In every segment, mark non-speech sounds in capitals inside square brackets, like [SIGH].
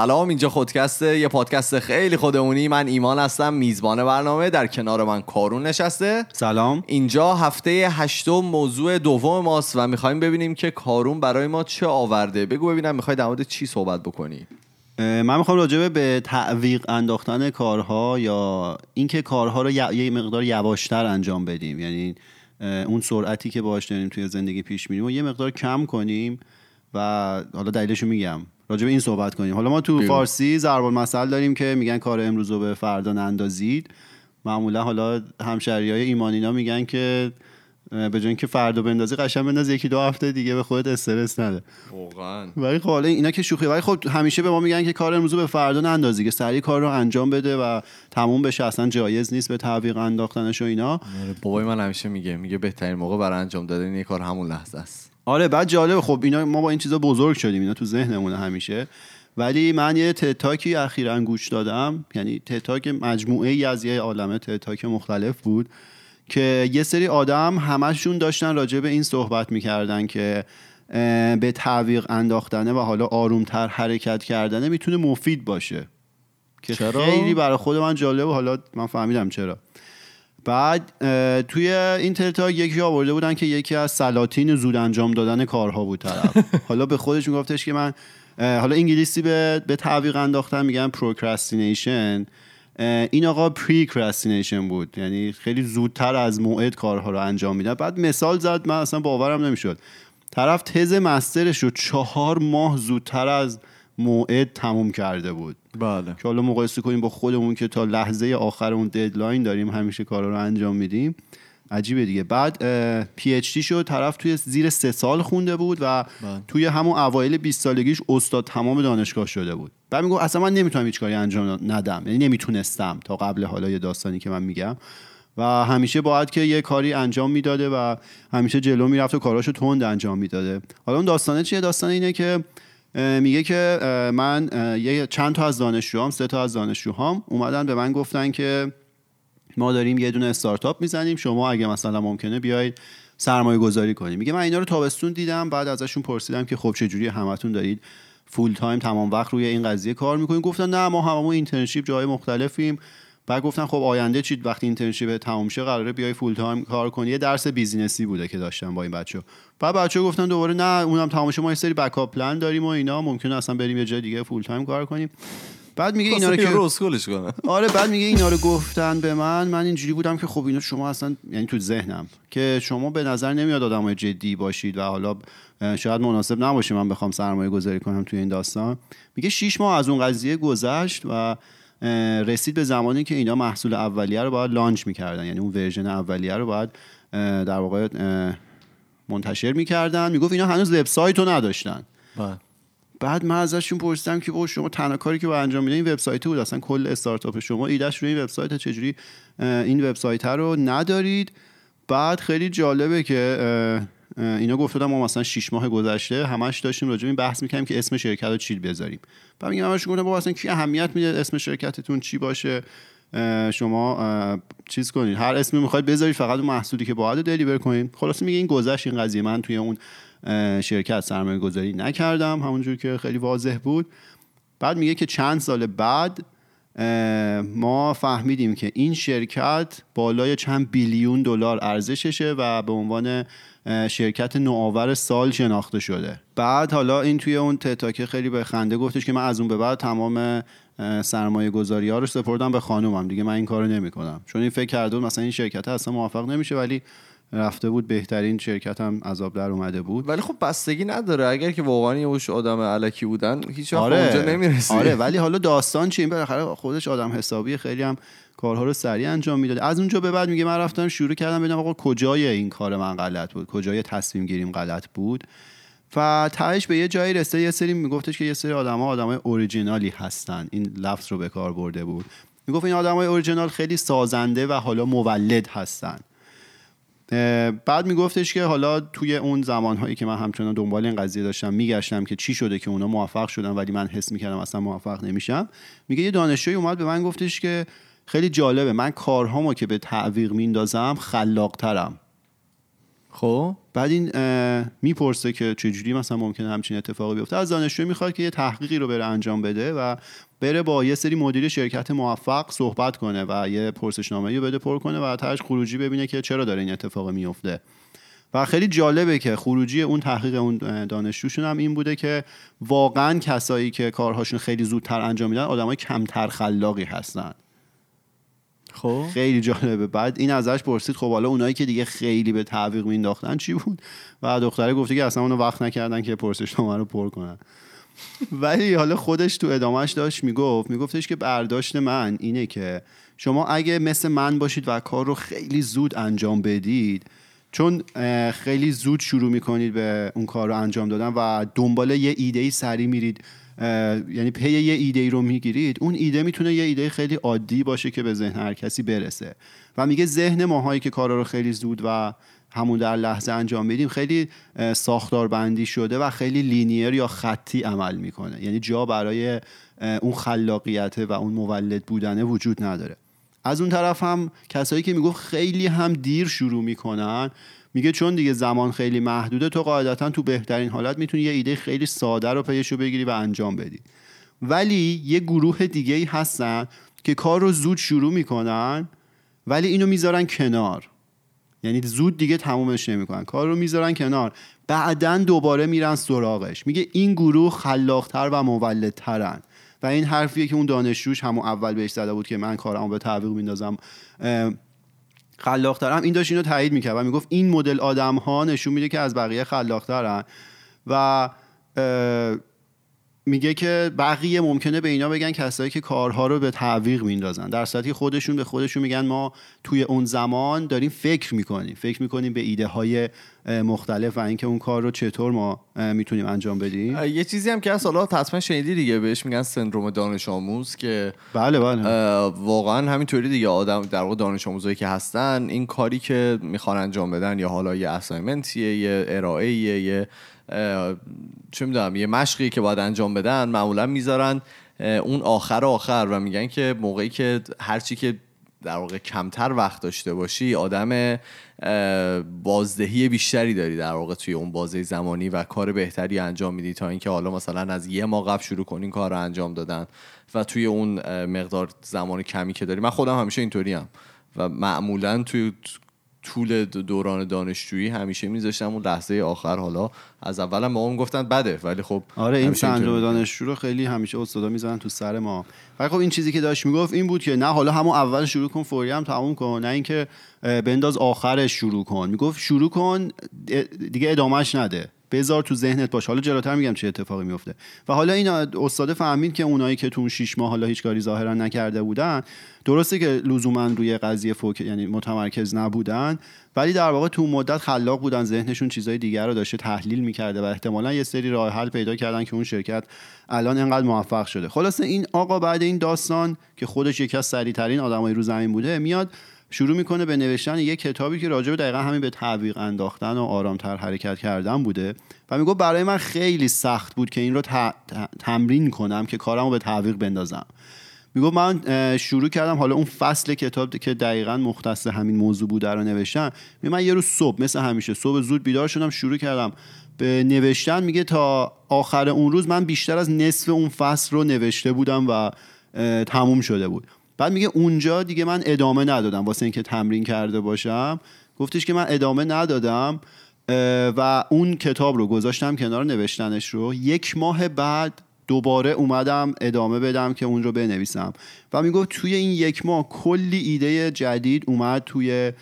سلام اینجا خودکسته یه پادکست خیلی خودمونی. من ایمان هستم میزبان برنامه. در کنار من کارون نشسته. سلام. اینجا هفته هشتم موضوع دوم ماست و می‌خوایم ببینیم که کارون برای ما چه آورده. بگو ببینم می‌خوای در مورد چی صحبت بکنی؟ من می‌خوام راجبه به تعویق انداختن کارها یا اینکه کارها رو یه مقدار یواشتر انجام بدیم. یعنی اون سرعتی که باش داریم توی زندگی پیش میریم و یه مقدار کم کنیم. و حالا دلیلشو میگم. راجع به این صحبت کنیم. حالا ما تو بیو. فارسی ضرب المثل داریم که میگن کار امروز رو به فردا نندازید. معمولا حالا همشری های ایمانینا میگن که به جای که فردا بندازی قشنگ بنداز یکی دو هفته دیگه به خودت استرس نده. واقعا. ولی خب حالا اینا که شوخی ولی خب همیشه به ما میگن که کار امروز به فردا نندازی که سریع کار رو انجام بده و تموم بشه اصلا جایز نیست به تعویق انداختنش و اینا. آره، بابای من همیشه میگه میگه بهترین موقع برای انجام دادن این کار همون لحظه است. آره بعد جالب خب اینا ما با این چیزا بزرگ شدیم. اینا تو ذهنمونه همیشه. ولی من یه تتاکی اخیرا گوش دادم. یعنی تتاک مجموعه ای از یه عالمه تتاک مختلف بود که یه سری آدم همشون داشتن راجع به این صحبت می‌کردن که به تعویق انداختنه و حالا آرومتر حرکت کردنه می‌تونه مفید باشه. که چرا؟ خیلی برای خود من جالب و حالا من فهمیدم چرا. بعد توی این تلتا یکی آورده بودن که یکی از سلاطین زود انجام دادن کارها بود طرف. [LAUGHS] حالا به خودش میگفتش که من حالا انگلیسی به, به تعویق انداختن میگن procrastination این آقا precrastination بود. یعنی خیلی زودتر از موعد کارها رو انجام میدن بعد مثال زد من اصلا باورم نمی‌شد. طرف تز masterش رو چهار ماه زودتر از موعد تموم کرده بود. بله. که حالا مقایسه کنیم با خودمون که تا لحظه آخر اون deadline داریم همیشه کارا رو انجام میدیم. عجیبه دیگه. بعد PhD ش. طرف توی زیر سه سال خونده بود و بله. توی همون اوایل 20 سالگیش استاد تمام دانشگاه شده بود. بعد میگه اصلا من نمی‌تونم هیچ کاری انجام ندم. یعنی نمی‌تونستم تا قبل حالا یه داستانی که من میگم. و همیشه باید که یه کاری انجام می‌داده و همیشه جلو می‌رفت و کاراشو تند انجام می‌داده. حالا اون داستانه چیه؟ داستان اینه که میگه که من یه چند تا از دانشجوهام سه تا از دانشجوهام اومدن به من گفتن که ما داریم یه دونه استارتاپ می‌زنیم شما اگه مثلا ممکنه بیاید سرمایه گذاری کنیم میگه من اینا رو تابستون دیدم بعد ازشون پرسیدم که خب چجوری همتون دارید full time تمام وقت روی این قضیه کار می‌کنیم گفتن نه ما هممون internship جای مختلفیم. بعد گفتن خب آینده چی؟ وقتی internship تموم شه قراره بیای full time کار کنی. یه درس businessی بوده که داشتم با این بچه. بعد بچه گفتن دوباره نه اونم تمام ما یه سری backup plan داریم و اینا. ممکنه اصلا بریم یه جای دیگه full time کار کنیم. بعد میگه اینا رو که روسکولش کنه [LAUGHS] آره بعد میگه اینا رو گفتن به من. من اینجوری بودم که خب اینا شما اصلا یعنی تو ذهنم که شما به نظر نمیاد آدمای جدی باشید و حالا شاید مناسب نباشه من بخوام سرمایه گذاری کنم توی این داستان. میگه 6 ماه از اون قضیه گذشت و رسید به زمانی که اینا محصول اولیه رو باید launch می‌کردن. یعنی اون version اولیه رو باید در واقع منتشر می‌کردن. می‌گفت اینا هنوز وبسایت رو نداشتن. بله. بعد من ازشون پرسیدم که با شما تنها کاری که با انجام میده این وبسایت بود. اصلا کل استارتاپ شما ایدهش روی این وبسایت چجوری این وبسایت رو ندارید؟ بعد خیلی جالبه که اینا گفتم ما مثلا 6 ماه گذشته همش داشتیم راجع این بحث می‌کنیم که اسم شرکت رو چی بذاریم. بعد میگم همش گفتم بابا اصلا کی اهمیت میده اسم شرکتتون؟ چی باشه؟ شما چیز کنید هر اسمی می‌خواید بذارید فقط اون محصولی که باید دلیور کنید خلاص میگه این گذشت این قضیه. من توی اون شرکت سرمایه گذاری نکردم. همونجور که خیلی واضح بود. بعد میگه که چند سال بعد ما فهمیدیم که این شرکت بالای چند بیلیون دلار ارزششه و به عنوان شرکت نوآور سال شناخته شده. بعد حالا این توی اون تتاکه خیلی به خنده گفتش که من از اون به بعد تمام سرمایه گذاری ها رو سپردم به خانومم. دیگه من این کارو نمی‌کنم. چون این فکر کرده مثلا این شرکت اصلا موفق نمیشه ولی رفته بود بهترین شرکت هم عذاب در اومده بود. ولی خب بستگی نداره. اگر که واقعا یه آدم علکی بودن هیچ آره. اونجا نمی‌رسی. آره ولی حالا داستان چی؟ این بالاخره خودش آدم حسابی خیلی هم کارها رو سریع انجام می‌داد. از اونجا به بعد میگه من رفتم شروع کردم ببینم آقا کجای این کار من غلط بود؟ کجای تصمیم گیریم غلط بود؟ و تهش به یه جایی رسید. یه سری میگفتش که یه سری آدما آدمای اوریجینالی هستن. این لفظ رو به کار برده بود. می‌گفت این آدمای اوریجینال خیلی سازنده و حالا مولد هستن. بعد میگفتش که حالا توی اون زمانهایی که من همچنان دنبال این قضیه داشتم میگشتم که چی شده که اونا موفق شدن ولی من حس می‌کردم اصلا موفق نمیشم. میگه یه دانشجوی اومد به من گفتش که خیلی جالبه من کارهامو که به تعویق میندازم خلاقترم. خب؟ بعد این می‌پرسه که چجوری مثلا ممکنه همچین اتفاقی بیفته. از دانشجو می‌خواد که یه تحقیقی رو بره انجام بده و بره با یه سری مدیر شرکت موفق صحبت کنه و یه پرسشنامه رو بده پر کنه و تاش خروجی ببینه که چرا داره این اتفاق میفته. و خیلی جالبه که خروجی اون تحقیق اون دانشجوشون هم این بوده که واقعا کسایی که کارهاشون خیلی زودتر انجام میدن آدمای کمتر خلاقی هستن. خب؟ خیلی جالبه. بعد این ازش پرسید خب حالا اونایی که دیگه خیلی به تعویق مینداختن چی بود؟ و دختره گفته که اصلا اونو وقت نکردن که پرسشنامه رو پر کنن. ولی حالا خودش تو ادامهش داشت می‌گفت میگفتش که برداشت من اینه که شما اگه مثل من باشید و کار رو خیلی زود انجام بدید چون خیلی زود شروع می‌کنید به اون کار رو انجام دادن و دنبال یه ایده ای سری میرید یعنی پی یه ایده ای رو می‌گیرید اون ایده می‌تونه یه ایده خیلی عادی باشه که به ذهن هر کسی برسه. و میگه ذهن ماهایی که کارا رو خیلی زود و همون در لحظه انجام میدیم خیلی ساختار بندی شده و خیلی لینیر یا خطی عمل می‌کنه. یعنی جا برای اون خلاقیت و اون مولد بودنه وجود نداره. از اون طرف هم کسایی که می‌گفت خیلی هم دیر شروع می‌کنن میگه چون دیگه زمان خیلی محدوده تو قاعدتا تو بهترین حالت می‌تونی یه ایده خیلی ساده رو پیشو بگیری و انجام بدی. ولی یه گروه دیگه ای هستن که کار رو زود شروع می‌کنن ولی اینو می‌ذارن کنار. یعنی زود دیگه تمومش نمی‌کنن. کار رو می‌ذارن کنار. بعدا دوباره میرن سراغش. میگه این گروه خلاقتر و مولدترن. و این حرفیه که اون دانشجوش همون اول بهش زده بود که من کارمو به تعویق میندازم خلاقترم. این داشت اینو تایید می‌کرد و می‌گفت این مدل آدم ها نشون میده که از بقیه خلاقترن. و میگه که بقیه ممکنه به اینا بگن کسایی که کارها رو به تعویق میندازن. در صورتی خودشون به خودشون میگن ما توی اون زمان داریم فکر می‌کنیم. فکر می‌کنیم به ایده های مختلف و اینکه اون کار رو چطور ما می‌تونیم انجام بدیم. یه چیزی هم که از حالا حتما شنیدی دیگه بهش میگن سندروم دانش آموز که بله بله. واقعا همینطوری دیگه آدم در واقع دانش آموزایی که هستن این کاری که می‌خوان انجام بدن یا حالا یه اسایمنتیه یه ارائه یه چه می‌دونم یه مشقی که باید انجام بدن معمولا می‌ذارن اون آخر آخر و میگن که موقعی که هرچی که در واقع کمتر وقت داشته باشی آدم بازدهی بیشتری داری در واقع توی اون بازه زمانی و کار بهتری انجام میدی تا اینکه حالا مثلا از یه ماه قبل شروع کنین کار رو انجام دادن و توی اون مقدار زمان کمی که داری. من خودم همیشه اینطوری هم و معمولا توی طول دوران دانشجویی همیشه میذاشتم اون لحظه آخر حالا از اولم ما هم گفتن بده ولی خب آره این سندروم دانشجو رو خیلی همیشه استادا می‌زنن تو سر ما. ولی خب این چیزی که داشت می‌گفت این بود که نه حالا همون اول شروع کن فوری هم تموم کن. نه اینکه بنداز آخرش شروع کن. می‌گفت شروع کن دیگه ادامهش نده. بذار تو ذهنت باش. حالا جلوتر میگم چه اتفاقی میفته و حالا این استاد فهمید که اونایی که تو 6 ماه حالا هیچ کاری ظاهرا نکرده بودن درسته که لزوما روی قضیه فوک یعنی متمرکز نبودن ولی در واقع تو مدت خلاق بودن ذهنشون چیزای دیگر رو داشته تحلیل می‌کرده و احتمالا یه سری راه حل پیدا کردن که اون شرکت الان انقدر موفق شده. خلاصه این آقا بعد این داستان که خودش یکی از سریعترین آدمای رو زمین بوده میاد شروع می‌کنه به نوشتن یک کتابی که راجع به دقیقا همین به تعویق انداختن و آرامتر حرکت کردن بوده و میگو برای من خیلی سخت بود که این رو تمرین کنم که کارمو به تعویق بندازم. میگو من شروع کردم حالا اون فصل کتاب که دقیقا مختص همین موضوع بوده رو نوشتم میگه من یه روز صبح مثل همیشه صبح زود بیدار شدم شروع کردم به نوشتن. میگه تا آخر اون روز من بیشتر از نصف اون فصل رو نوشته بودم و تموم شده بود. بعد میگه اونجا دیگه من ادامه ندادم واسه اینکه تمرین کرده باشم. گفتش که من ادامه ندادم و اون کتاب رو گذاشتم کنار نوشتنش رو. یک ماه بعد دوباره اومدم ادامه بدم که اون رو بنویسم. و می‌گفت توی این یک ماه کلی ایده جدید اومد توی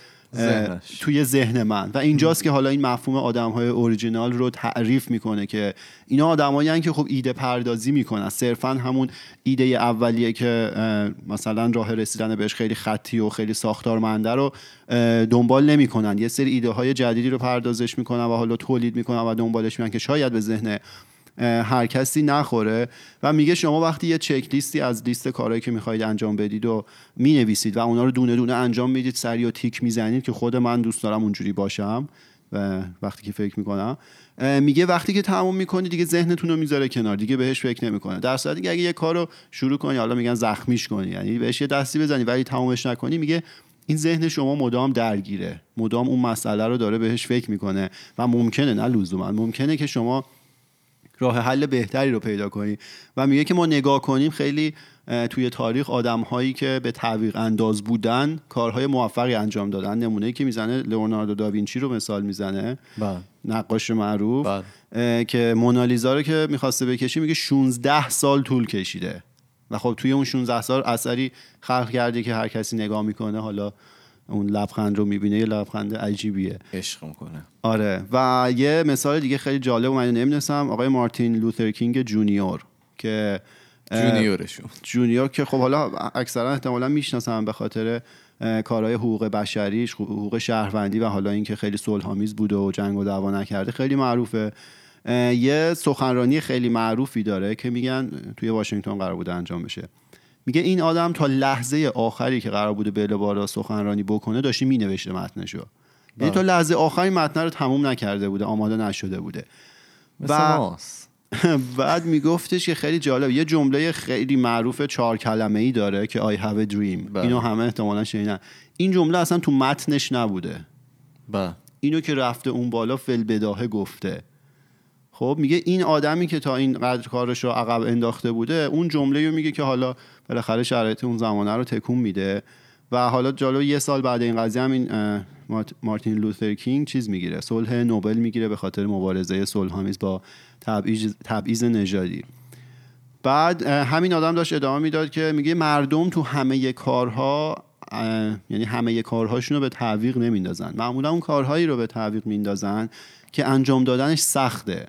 توی ذهن من. و اینجاست که حالا این مفهوم آدم های اوریجینال رو تعریف می‌کنه که اینا آدمایی که خب ایده پردازی می‌کنن. صرفا همون ایده اولیه که مثلا راه رسیدن بهش خیلی خطی و خیلی ساختارمنده رو دنبال نمی‌کنن. یه سری ایده های جدیدی رو پردازش می‌کنن و حالا تولید می‌کنن و دنبالش می‌کنن که شاید به ذهن هر کسی نخوره و میگه شما وقتی یه چک لیستی از لیست کارهایی که می‌خواهید انجام بدید و می‌نویسید و اونا رو دونه دونه انجام می‌دید سری و تیک می‌زنید که خود من دوست دارم اونجوری باشم و وقتی که فکر می‌کنم میگه وقتی که تموم می‌کنی دیگه ذهنتون رو می‌ذاره کنار دیگه بهش فکر نمی‌کنه. در صورتی که اگه یه کار رو شروع کنی حالا میگن زخمیش کنی یعنی بهش یه دستی بزنی ولی تمومش نکنی میگه این ذهن شما مدام درگیره مدام اون مسئله رو داره بهش فکر می‌کنه و ممکنه نه لزوما ممکنه که شما راه حل بهتری رو پیدا کنید و میگه که ما نگاه کنیم خیلی توی تاریخ آدم هایی که به تعویق انداز بودن کارهای موفقی انجام دادن. نمونه که می‌زنه لئوناردو داوینچی رو مثال می‌زنه. بله. نقاش معروف. بله. که مونالیزا رو که می‌خواسته بکشی میگه 16 سال طول کشیده. و خب توی اون 16 سال اثری خلق کرده که هر کسی نگاه می‌کنه. حالا اون لبخند رو می‌بینه یه لبخند عجیبیه. عشق می‌کنه. آره. و یه مثال دیگه خیلی جالب من نمی‌دونستم آقای مارتین لوتر کینگ جونیور که جونیورشون. جونیور که خب حالا اکثرا احتمالا می‌شناسم به خاطر کارهای حقوق بشریش حقوق شهروندی و حالا اینکه خیلی صلحآمیز بوده و جنگ و دعوا نکرده خیلی معروفه. یه سخنرانی خیلی معروفی داره که میگن توی واشنگتن قرار بوده انجام بشه. میگه این آدم تا لحظه آخری که قرار بوده بله بالا سخنرانی بکنه داشتی مینوشته متنشو. یعنی تا لحظه آخری متن رو تموم نکرده بوده آماده نشده بوده. و [LAUGHS] بعد میگفتش که خیلی جالب یه جمله خیلی معروف چهار کلمه ای داره که I have a dream. بله. اینو همه احتمالا شنیدن. این جمله اصلا تو متنش نبوده. با. اینو که رفته اون بالا فل بداهه گفته. خب میگه این آدمی که تا این قدر کارش رو عقب انداخته بوده اون جمله رو میگه که حالا بالاخره شرایط اون زمانه رو تکون میده. و حالا جالو یه سال بعد این قضیه هم این مارتین لوتر کینگ چیز می‌گیره صلح نوبل می‌گیره به خاطر مبارزه صلحآمیز با تبعیض تبعیض نژادی. بعد همین آدم داشت ادامه می‌داد که میگه مردم تو همه کارها یعنی همه کارهاشون رو به تعویق نمیندازن. معمولا اون کارهایی رو به تعویق میندازن که انجام دادنش سخته.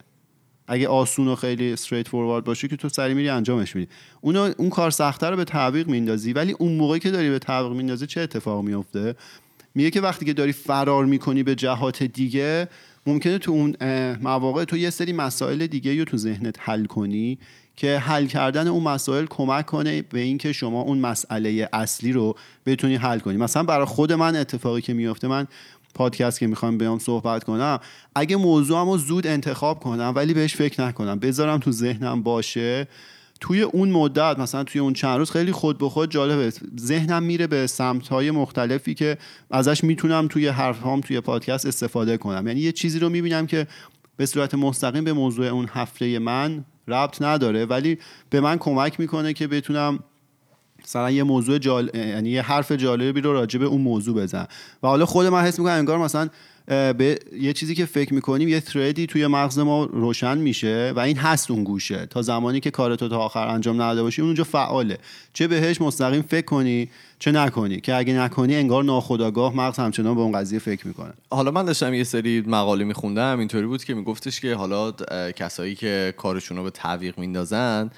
اگه آسون و خیلی استریت فوروارد باشه که تو سری میری انجامش میدی. اون اون کار سخته رو به تعویق میندازی ولی اون موقعی که داری به تعویق میندازی چه اتفاق میفته میگه که وقتی که داری فرار می‌کنی به جهات دیگه ممکنه تو اون مواقع تو یه سری مسائل دیگه رو تو ذهنت حل کنی که حل کردن اون مسائل کمک کنه به اینکه شما اون مسئله اصلی رو بتونی حل کنی. مثلا برای خود من اتفاقی که میفته من پادکست که می‌خوام بیام صحبت کنم. اگه موضوعمو زود انتخاب کنم ولی بهش فکر نکنم. بذارم تو ذهنم باشه. توی اون مدت مثلا توی اون چند روز خیلی خود به خود جالبه. ذهنم میره به سمت های مختلفی که ازش می‌تونم توی حرفهام توی پادکست استفاده کنم. یعنی یه چیزی رو می‌بینم که به صورت مستقیم به موضوع اون هفته من ربط نداره ولی به من کمک می‌کنه که بتونم مثلا یه موضوع جال... یعنی یه حرف جالبی رو راجع به اون موضوع بزن. و حالا خود من حس می‌کنم انگار مثلا به یه چیزی که فکر می‌کنیم یه تردی توی مغز ما روشن میشه و این هست اون گوشه. تا زمانی که کارتو تا آخر انجام نداده باشی اونجا فعاله. چه بهش مستقیم فکر کنی چه نکنی. که اگه نکنی انگار ناخداگاه مغز همچنان به اون قضیه فکر می‌کنه. حالا من داشتم یه سری مقاله میخوندم اینطوری بود که میگفتش که حالا کسایی که کارشون رو به تعویق میندازن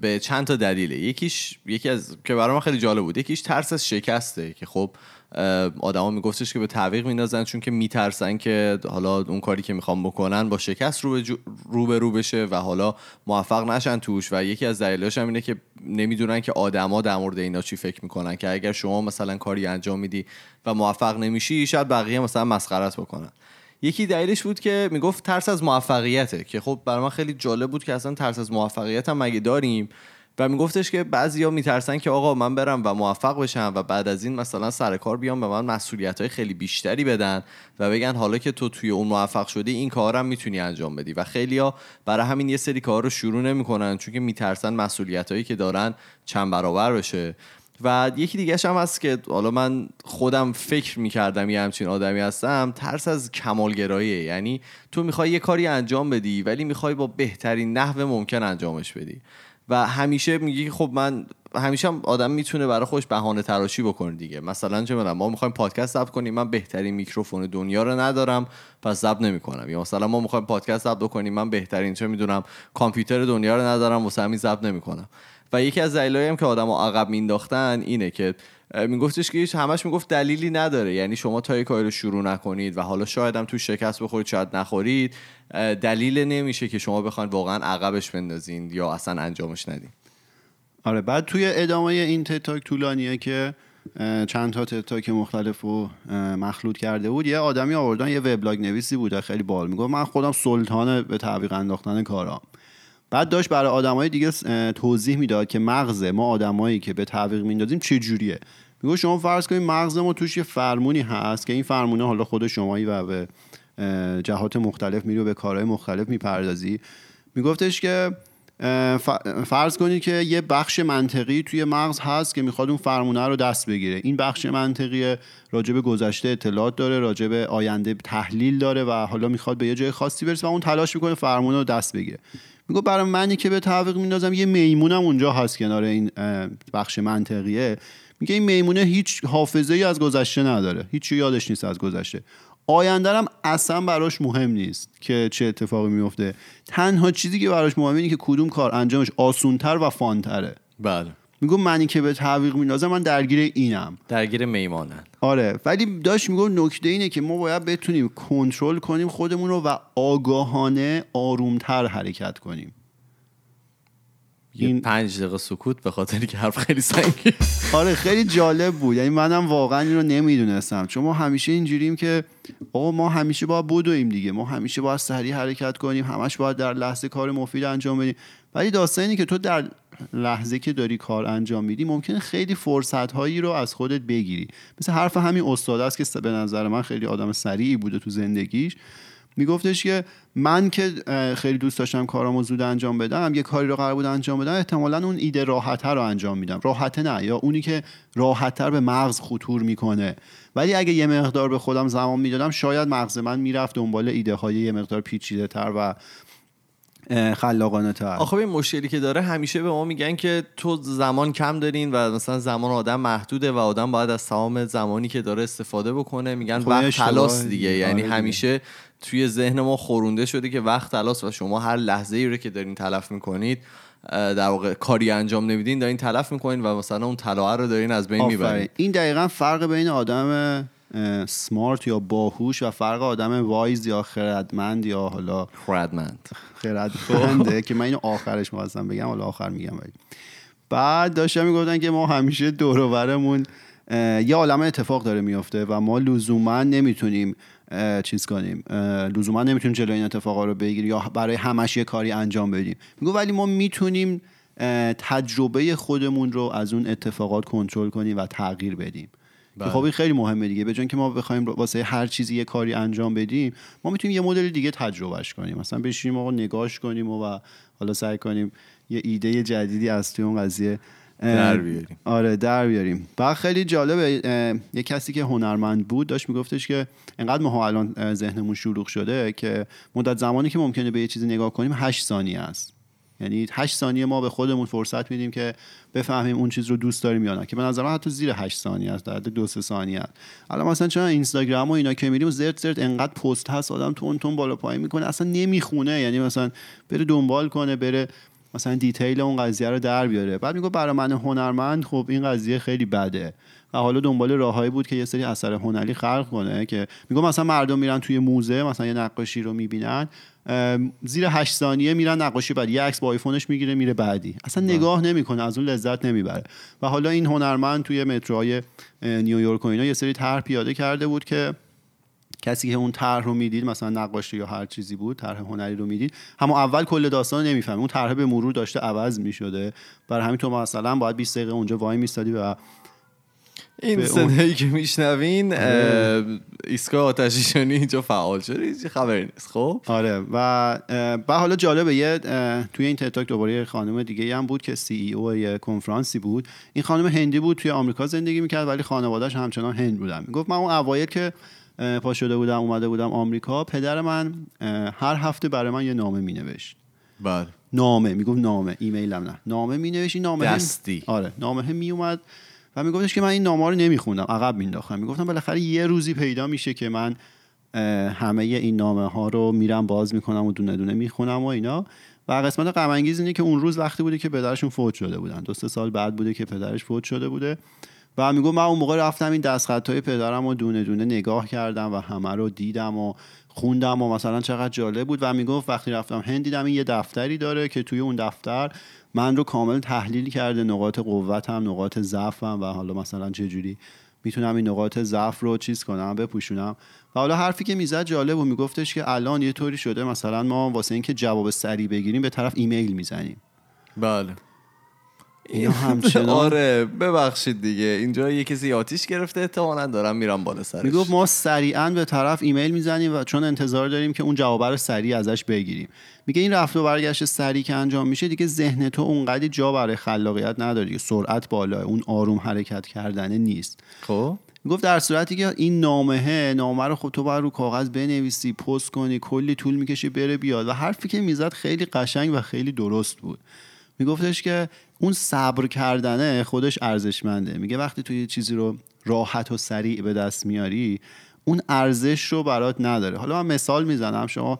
به چند تا دلیله. یکیش یکی از که برای من خیلی جالب بود. یکیش ترس از شکسته که خب آدما میگفتش که به تعویق میندازن چون که میترسن که حالا اون کاری که می‌خوام بکنن با شکست رو, رو به رو بشه و حالا موفق نشن توش. و یکی از دلایلش هم اینه که نمی‌دونن که آدما در مورد اینا چی فکر می‌کنن. که اگر شما مثلا کاری انجام میدی و موفق نمیشی شاید بقیه مثلا مسخرت بکنن. یکی دلیلش بود که می‌گفت ترس از موفقیته که خب برای من خیلی جالب بود که اصلا ترس از موفقیت هم مگه داریم؟ و میگفتش که بعضیا میترسن که آقا من برم و موفق بشم و بعد از این مثلا سر کار بیام به من مسئولیت های خیلی بیشتری بدن و بگن حالا که تو توی اون موفق شدی این کارم می‌تونی انجام بدی. و خیلیا برای همین یه سری کار رو شروع نمی‌کنن چون که میترسن مسئولیت هایی که دارن چند برابر بشه. و یکی دیگه هم هست که حالا من خودم فکر می‌کردم یه همچین آدمی هستم ترس از کمالگراییه. یعنی تو می‌خوای یه کاری انجام بدی ولی می‌خوای با بهترین نحو ممکن انجامش بدی. و همیشه میگی خب من همیشه هم آدم می‌تونه برای خودش بهانه تراشی بکنه دیگه. مثلا چه ما می‌خوایم پادکست ضبط کنیم من بهترین میکروفون دنیا رو ندارم پس ضبط نمی‌کنم. یا مثلا ما می‌خوایم پادکست ضبط کنیم من بهترین چه می‌دونم کامپیوتر دنیا رو ندارم واسه همین ضبط نمی‌کنم. و یکی از دلایلی هم که آدمو عقب مینداختن اینه که میگفتش که همش می‌گفت دلیلی نداره. یعنی شما تا یک کاری رو شروع نکنید و حالا شاید هم تو شکست بخورید شاید نخورید دلیل نمیشه که شما بخواید واقعا عقبش بندازین یا اصلا انجامش ندین. آره بعد توی ادامه این تتاک طولانیه که چند تا تتاک مختلف رو مخلوط کرده بود یه آدمی آوردن یه وبلاگ نویسی بوده خیلی بال می‌گفت. من خودم سلطان به تعویق انداختن کارام. بعد داشت برای آدمای دیگه توضیح می‌داد که مغز ما آدمایی که به تعویق میندازیم چه جوریه میگه شما فرض کنید مغز ما توش یه فرمونی هست که این فرمونه حالا خود شمایی و به جهات مختلف میری و به کارهای مختلف می‌پردازی. میگفتش که فرض کنید که یه بخش منطقی توی مغز هست که می‌خواد اون فرمونه رو دست بگیره. این بخش منطقی راجب گذشته اطلاعات داره راجب آینده تحلیل داره و حالا می‌خواد به یه جای خاصی برسه و اون تلاش می‌کنه فرمونه رو دست بگیره. میگه برای منی که به تعویق میندازم یه میمونم اونجا هست کنار این بخش منطقیه. میگه این میمونه هیچ حافظه ای از گذشته نداره. هیچ یادش نیست از گذشته. آینده هم اصلا براش مهم نیست که چه اتفاقی میفته تنها چیزی که براش مهمه اینه که کدوم کار انجامش آسونتر و فانتره. بله. میگم منی که به تعویق میندازم من درگیر اینم. درگیر میمانن آره ولی داشت میگم نکته اینه که ما باید بتونیم کنترل کنیم خودمون رو و آگاهانه آرومتر حرکت کنیم. این پنج دقیقه سکوت به خاطر که حرف خیلی سنگی [LAUGHS] آره خیلی جالب بود. یعنی منم واقعا این رو نمی‌دونستم. چون ما همیشه اینجوریم که آقا ما همیشه باید بدویم دیگه. ما همیشه باید سریع حرکت کنیم همش باید در لحظه کار مفید انجام بدیم. ولی داستان اینه که تو در لحظه که داری کار انجام میدی ممکنه خیلی فرصت هایی رو از خودت بگیری. مثل حرف همین استاد است که به نظر من خیلی آدم سریعی بوده تو زندگیش. میگفتش که من که خیلی دوست داشتم کارامو زود انجام بدم یه کاری رو قرار بود انجام بدم احتمالا اون ایده راحتتر رو انجام میدم. راحته نه یا اونی که راحتتر به مغز خطور می‌کنه. ولی اگه یه مقدار به خودم زمان می‌دادم شاید مغز من می‌رفت دنبال ایده های یه مقدار پیچیده تر و خلاقانه تر. آخه این مشکلی که داره همیشه به ما میگن که تو زمان کم دارین و مثلا زمان آدم محدوده و آدم باید از تمام زمانی که داره استفاده بکنه. میگن وقت تلاس دیگه. یعنی آره همیشه توی ذهن ما خورونده شده که وقت تلاس و شما هر لحظه ای رو که دارین تلف می‌کنید در واقع کاری انجام نمیدین دارین تلف می‌کنین و مثلا اون طلایه رو دارین از بین می‌برین این دقیقا فرق بین آدم سمارت یا باهوش و فرق آدم وایز یا خردمند یا حالا خردمند. خردمنده که من اینو آخرش می‌خواستم بگم حالا آخر میگم ولی. بعد داشتم می‌گفتن که ما همیشه دور یه عالم اتفاق داره میفته و ما لزوما نمی‌تونیم چیز کنیم لزوما نمی‌تونیم جلوی این اتفاقا رو بگیریم یا برای همش یه کاری انجام بدیم. میگو ولی ما می‌تونیم تجربه خودمون رو از اون اتفاقات کنترل کنیم و تغییر بدیم. بله. خب این خیلی مهمه دیگه. به که ما بخوایم واسه هر چیزی یه کاری انجام بدیم ما می‌تونیم یه مدل دیگه تجربهش کنیم. مثلا بشینیم آقا نگاش کنیم و, حالا سعی کنیم یه ایده جدیدی از توی اون قضیه در بیاریم. آره در بیاریم. بعد خیلی جالبه یه کسی که هنرمند بود داشت میگفتش که انقدر ما الان ذهنمون شلوغ شده که مدت زمانی که ممکنه به یه چیزی نگاه کنیم 8 ثانیه است. یعنی 8 ثانیه ما به خودمون فرصت میدیم که بفهمیم اون چیز رو دوست داریم یا نه که به نظر من حتی زیر 8 ثانیه است در دو سه ثانیه است. الان مثلا چون اینستاگرام و اینا که میریم زرت زرت انقدر پست هست آدم تون تون بالا پایین می‌کنه اصلا نمی‌خونه. یعنی مثلا بره دنبال کنه بره مثلا دیتیل اون قضیه رو در بیاره. بعد میگه برای من هنرمند خب این قضیه خیلی بده. و حالا دنبال راههایی بود که یه سری اثر هنری خلق کنه که میگه مثلا مردم میرن توی موزه مثلا یه نقاشی رو می‌بینن. زیر 8 ثانیه میرن نقاشی بعد یه عکس با آیفونش می‌گیره میره بعدی. اصلا بله. نگاه نمی‌کنه از اون لذت نمی‌بره. و حالا این هنرمند توی متروهای نیویورک و اینا یه سری طرح پیاده کرده بود که کسی که اون طرح رو می‌دید مثلا نقاشی یا هر چیزی بود طرح هنری رو می‌دید همون اول کل داستان نمی‌فهمه. اون طرح به مرور داشته عوض می‌شده. برای همین تو مثلا باید 20 دقیقه اونجا وای میستادی و این صدایی که میشنوین آره. ایستگاه آتش اینجا فعال شده هیچ خبری نیست خب؟ آره. و با حالا جالبه یه توی این تتاک دوباره خانم دیگه هم بود که سی ای او یه کنفرانسی بود. این خانم هندی بود توی آمریکا زندگی می‌کرد ولی خانوادهش همچنان هند بودن. می‌گفت من اون اوایل که پا شده بودم اومده بودم آمریکا پدر من هر هفته برای من یه نامه مینوشت. بله. نامه می‌گفت نامه ایمیل هم نه. نامه مینوشت نامه دستی. آره. نامه میومد و میگفتش که من این نامه رو نمیخوندم عقب مینداختم می‌گفتم بالاخره یه روزی پیدا میشه که من همه این نامه ها رو میرم باز می‌کنم و دونه دونه می‌خونم و اینا. و قسمت غم اینه که اون روز وقتی بوده که پدرشون فوت شده بودن. دو سه سال بعد بوده که پدرش فوت شده بوده. و میگو من اون موقع رفتم این دستخط های پدرم رو دونه دونه نگاه کردم و همه رو دیدم و خوندم و مثلا چقدر جالب بود و می‌گفت وقتی رفتم هند دیدم این یه دفتری داره که توی اون دفتر من رو کامل تحلیل کرده نقاط قوتم نقاط ضعفم و حالا مثلا جوری می‌تونم این نقاط ضعف رو چیز کنم بپوشونم. و حالا حرفی که می‌زد جالب و میگفتش که الان یه طوری شده مثلا ما واسه اینکه جواب سریع بگیریم به طرف ایمیل می‌زنیم. بله. اینا [LAUGHS] همچنان. آره ببخشید دیگه. اینجا یه کسی آتیش گرفته احتمالا دارم میرم بالا سرش. می‌گفت ما سریعا به طرف ایمیل می‌زنیم و چون انتظار داریم که اون جواب رو سریع ازش بگیریم. میگه این رفت و برگشت سریع که انجام میشه دیگه ذهن تو اونقدی جا برای خلاقیت نداره دیگه سرعت بالا اون آروم حرکت کردنه نیست. خب؟ گفت در صورتی که این نامه نامه رو خب تو باید رو کاغذ بنویسی پست کنی کلی طول می‌کشی بره بیاد. و حرفی که می‌زد خیلی قشنگ و خیلی درست بود. میگفتش که اون صبر کردنه خودش ارزشمنده. میگه وقتی تو یه چیزی رو راحت و سریع به دست میاری اون ارزش رو برات نداره. حالا من مثال می‌زنم. شما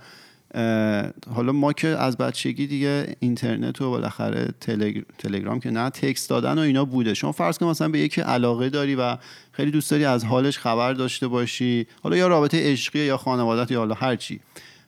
حالا ما که از بچگی دیگه اینترنت و بالاخره تلگرام که نه تکست دادن و اینا بوده. شما فرض کن مثلا به یکی علاقه داری و خیلی دوست داری از حالش خبر داشته باشی. حالا یا رابطه عشقی یا خانوادت یا حالا هر چی.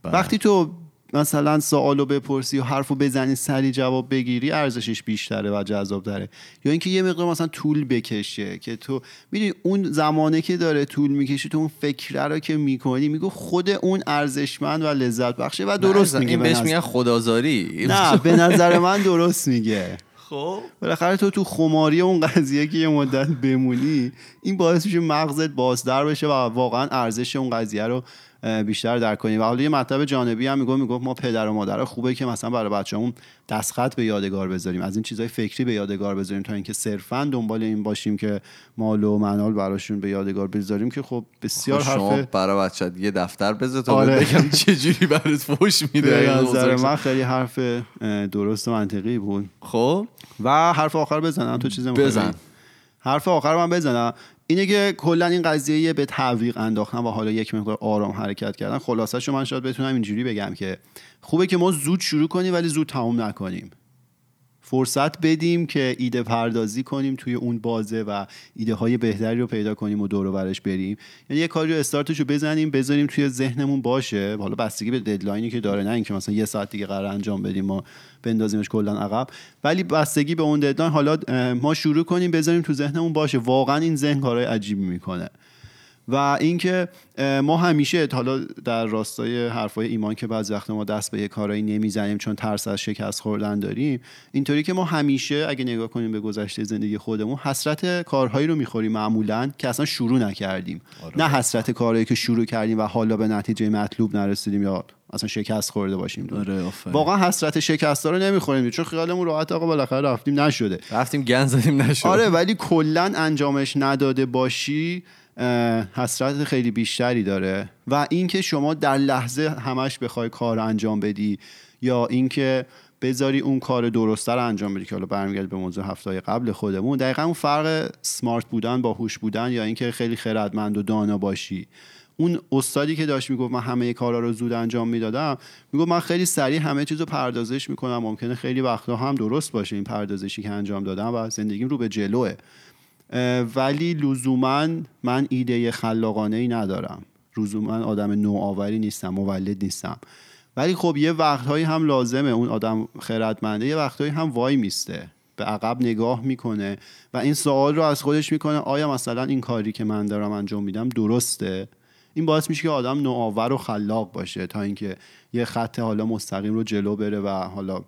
بله. وقتی تو مثلا سوالو بپرسی و حرفو بزنی سری جواب بگیری ارزشش بیشتره و جذاب داره یا اینکه یه مقدار مثلا طول بکشه که تو می‌دونی اون زمانه که داره طول می‌کشه تو اون فکره رو که می‌کنی میگو خود اون ارزشمند و لذت بخشه و درست میگه این بهش میگن خدازاری نه به نظر من درست میگه. خب. بالاخره تو تو خماری اون قضیه که یه مدت بمونی این باعث میشه مغزت بازدار بشه و واقعا ارزش اون قضیه رو بیشتر درک کنیم. و حالا یه مطلب جانبی هم میگم می‌گفت ما پدر و مادر خوبه که مثلا برای بچه‌مون دستخط به یادگار بذاریم. از این چیزای فکری به یادگار بذاریم تا اینکه صرفا دنبال این باشیم که مال و منال براشون به یادگار بذاریم که خب بسیار خب شما برای بچه یه دفتر بذار تا آره. بگم چه جوری برات فوش میده. نظر من خیلی حرف درست و منطقی بود. خب. و حرف آخر بزنم تو چیز بزن. حرف آخر من بزنم. اینه که کلا این قضیه به تعویق انداختن و حالا یک مقدار آرام حرکت کردن خلاصش من شاید بتونم اینجوری بگم که خوبه که ما زود شروع کنیم ولی زود تمام نکنیم. فرصت بدیم که ایده پردازی کنیم توی اون بازه و ایده های بهتری رو پیدا کنیم و دور برش بریم. یعنی یه کاری رو استارتش رو بزنیم بذاریم توی ذهنمون باشه. حالا بستگی به ددلاینی که داره نه اینکه مثلا یه ساعت دیگه قرار انجام بدیم ما بندازیمش کلا عقب. ولی بستگی به اون ددلاین حالا ما شروع کنیم بذاریم تو ذهنمون باشه. واقعا این ذهن کارهای عجیبی می‌کنه. و اینکه ما همیشه حالا در راستای حرفای ایمان که بعضی وقت ما دست به یه کارایی نمی‌زنیم چون ترس از شکست خوردن داریم اینطوری که ما همیشه اگه نگاه کنیم به گذشته زندگی خودمون حسرت کارهایی رو می‌خوریم معمولا که اصلا شروع نکردیم. آره. نه حسرت کارهایی که شروع کردیم و حالا به نتیجه مطلوب نرسیدیم یا اصلا شکست خورده باشیم. آره واقعا حسرت شکست رو نمی‌خوریم چون خیالمون راحت آقا بالاخره رفتیم نشده. رفتیم گن زدیم نشد آره ولی کلا انجامش نداده باشی حسرت خیلی بیشتری داره. و اینکه شما در لحظه همش بخوای کار انجام بدی یا اینکه بذاری اون کار درسته رو انجام بدی که حالا برمیگرد به موضوع هفته قبل خودمون دقیقا اون فرق سمارت بودن با هوش بودن یا اینکه خیلی خردمند و دانا باشی. اون استادی که داشت می‌گفت من همه کارا رو زود انجام می‌دادم می‌گفت من خیلی سریع همه چیز رو پردازش می‌کنم ممکنه خیلی وقتا هم درست باشه این پردازشی که انجام دادم و زندگیم رو به جلوه. ولی لزوما من ایده خلاقانه ای ندارم. لزوما آدم نوآوری نیستم مولد نیستم. ولی خب یه وقتهایی هم لازمه اون آدم خردمنده یه وقتهایی هم وای میسته. به عقب نگاه می‌کنه و این سوال رو از خودش می‌کنه آیا مثلا این کاری که من دارم انجام میدم درسته؟ این باعث میشه که آدم نوآور و خلاق باشه تا اینکه یه خط حالا مستقیم رو جلو بره و حالا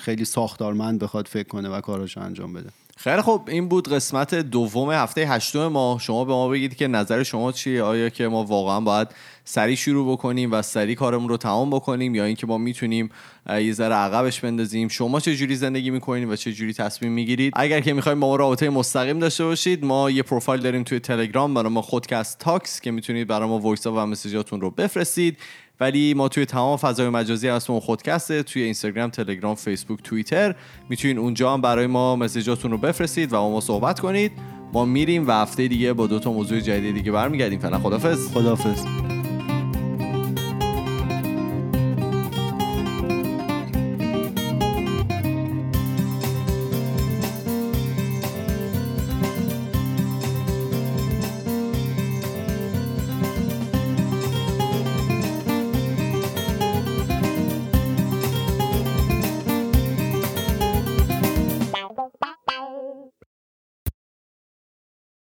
خیلی ساختارمند بخواد فکر کنه و کاراشو انجام بده. خیلی خب این بود قسمت دوم هفته هشتم ما. شما به ما بگید که نظر شما چیه؟ آیا که ما واقعا باید سریع شروع بکنیم و سریع کارمون رو تمام بکنیم یا اینکه ما می‌تونیم یه ذره عقبش بندازیم؟ شما چه جوری زندگی می‌کنید و چه جوری تصمیم می‌گیرید؟ اگر که می‌خوایم با ما رابطه مستقیم داشته باشید ما یه پروفایل داریم توی تلگرام برای ما خودکست talks که می‌تونید برای ما voice و messageاتون رو بفرستید. ولی ما توی تمام فضای مجازی اسم خودکسته توی اینستاگرام تلگرام فیسبوک توییتر. می‌تونید اونجا هم برای ما مسیجاتون رو بفرستید و با ما صحبت کنید. ما میریم و هفته دیگه با دو تا موضوع جدید دیگه برمیگردیم. فعلا خدافظ خدافظ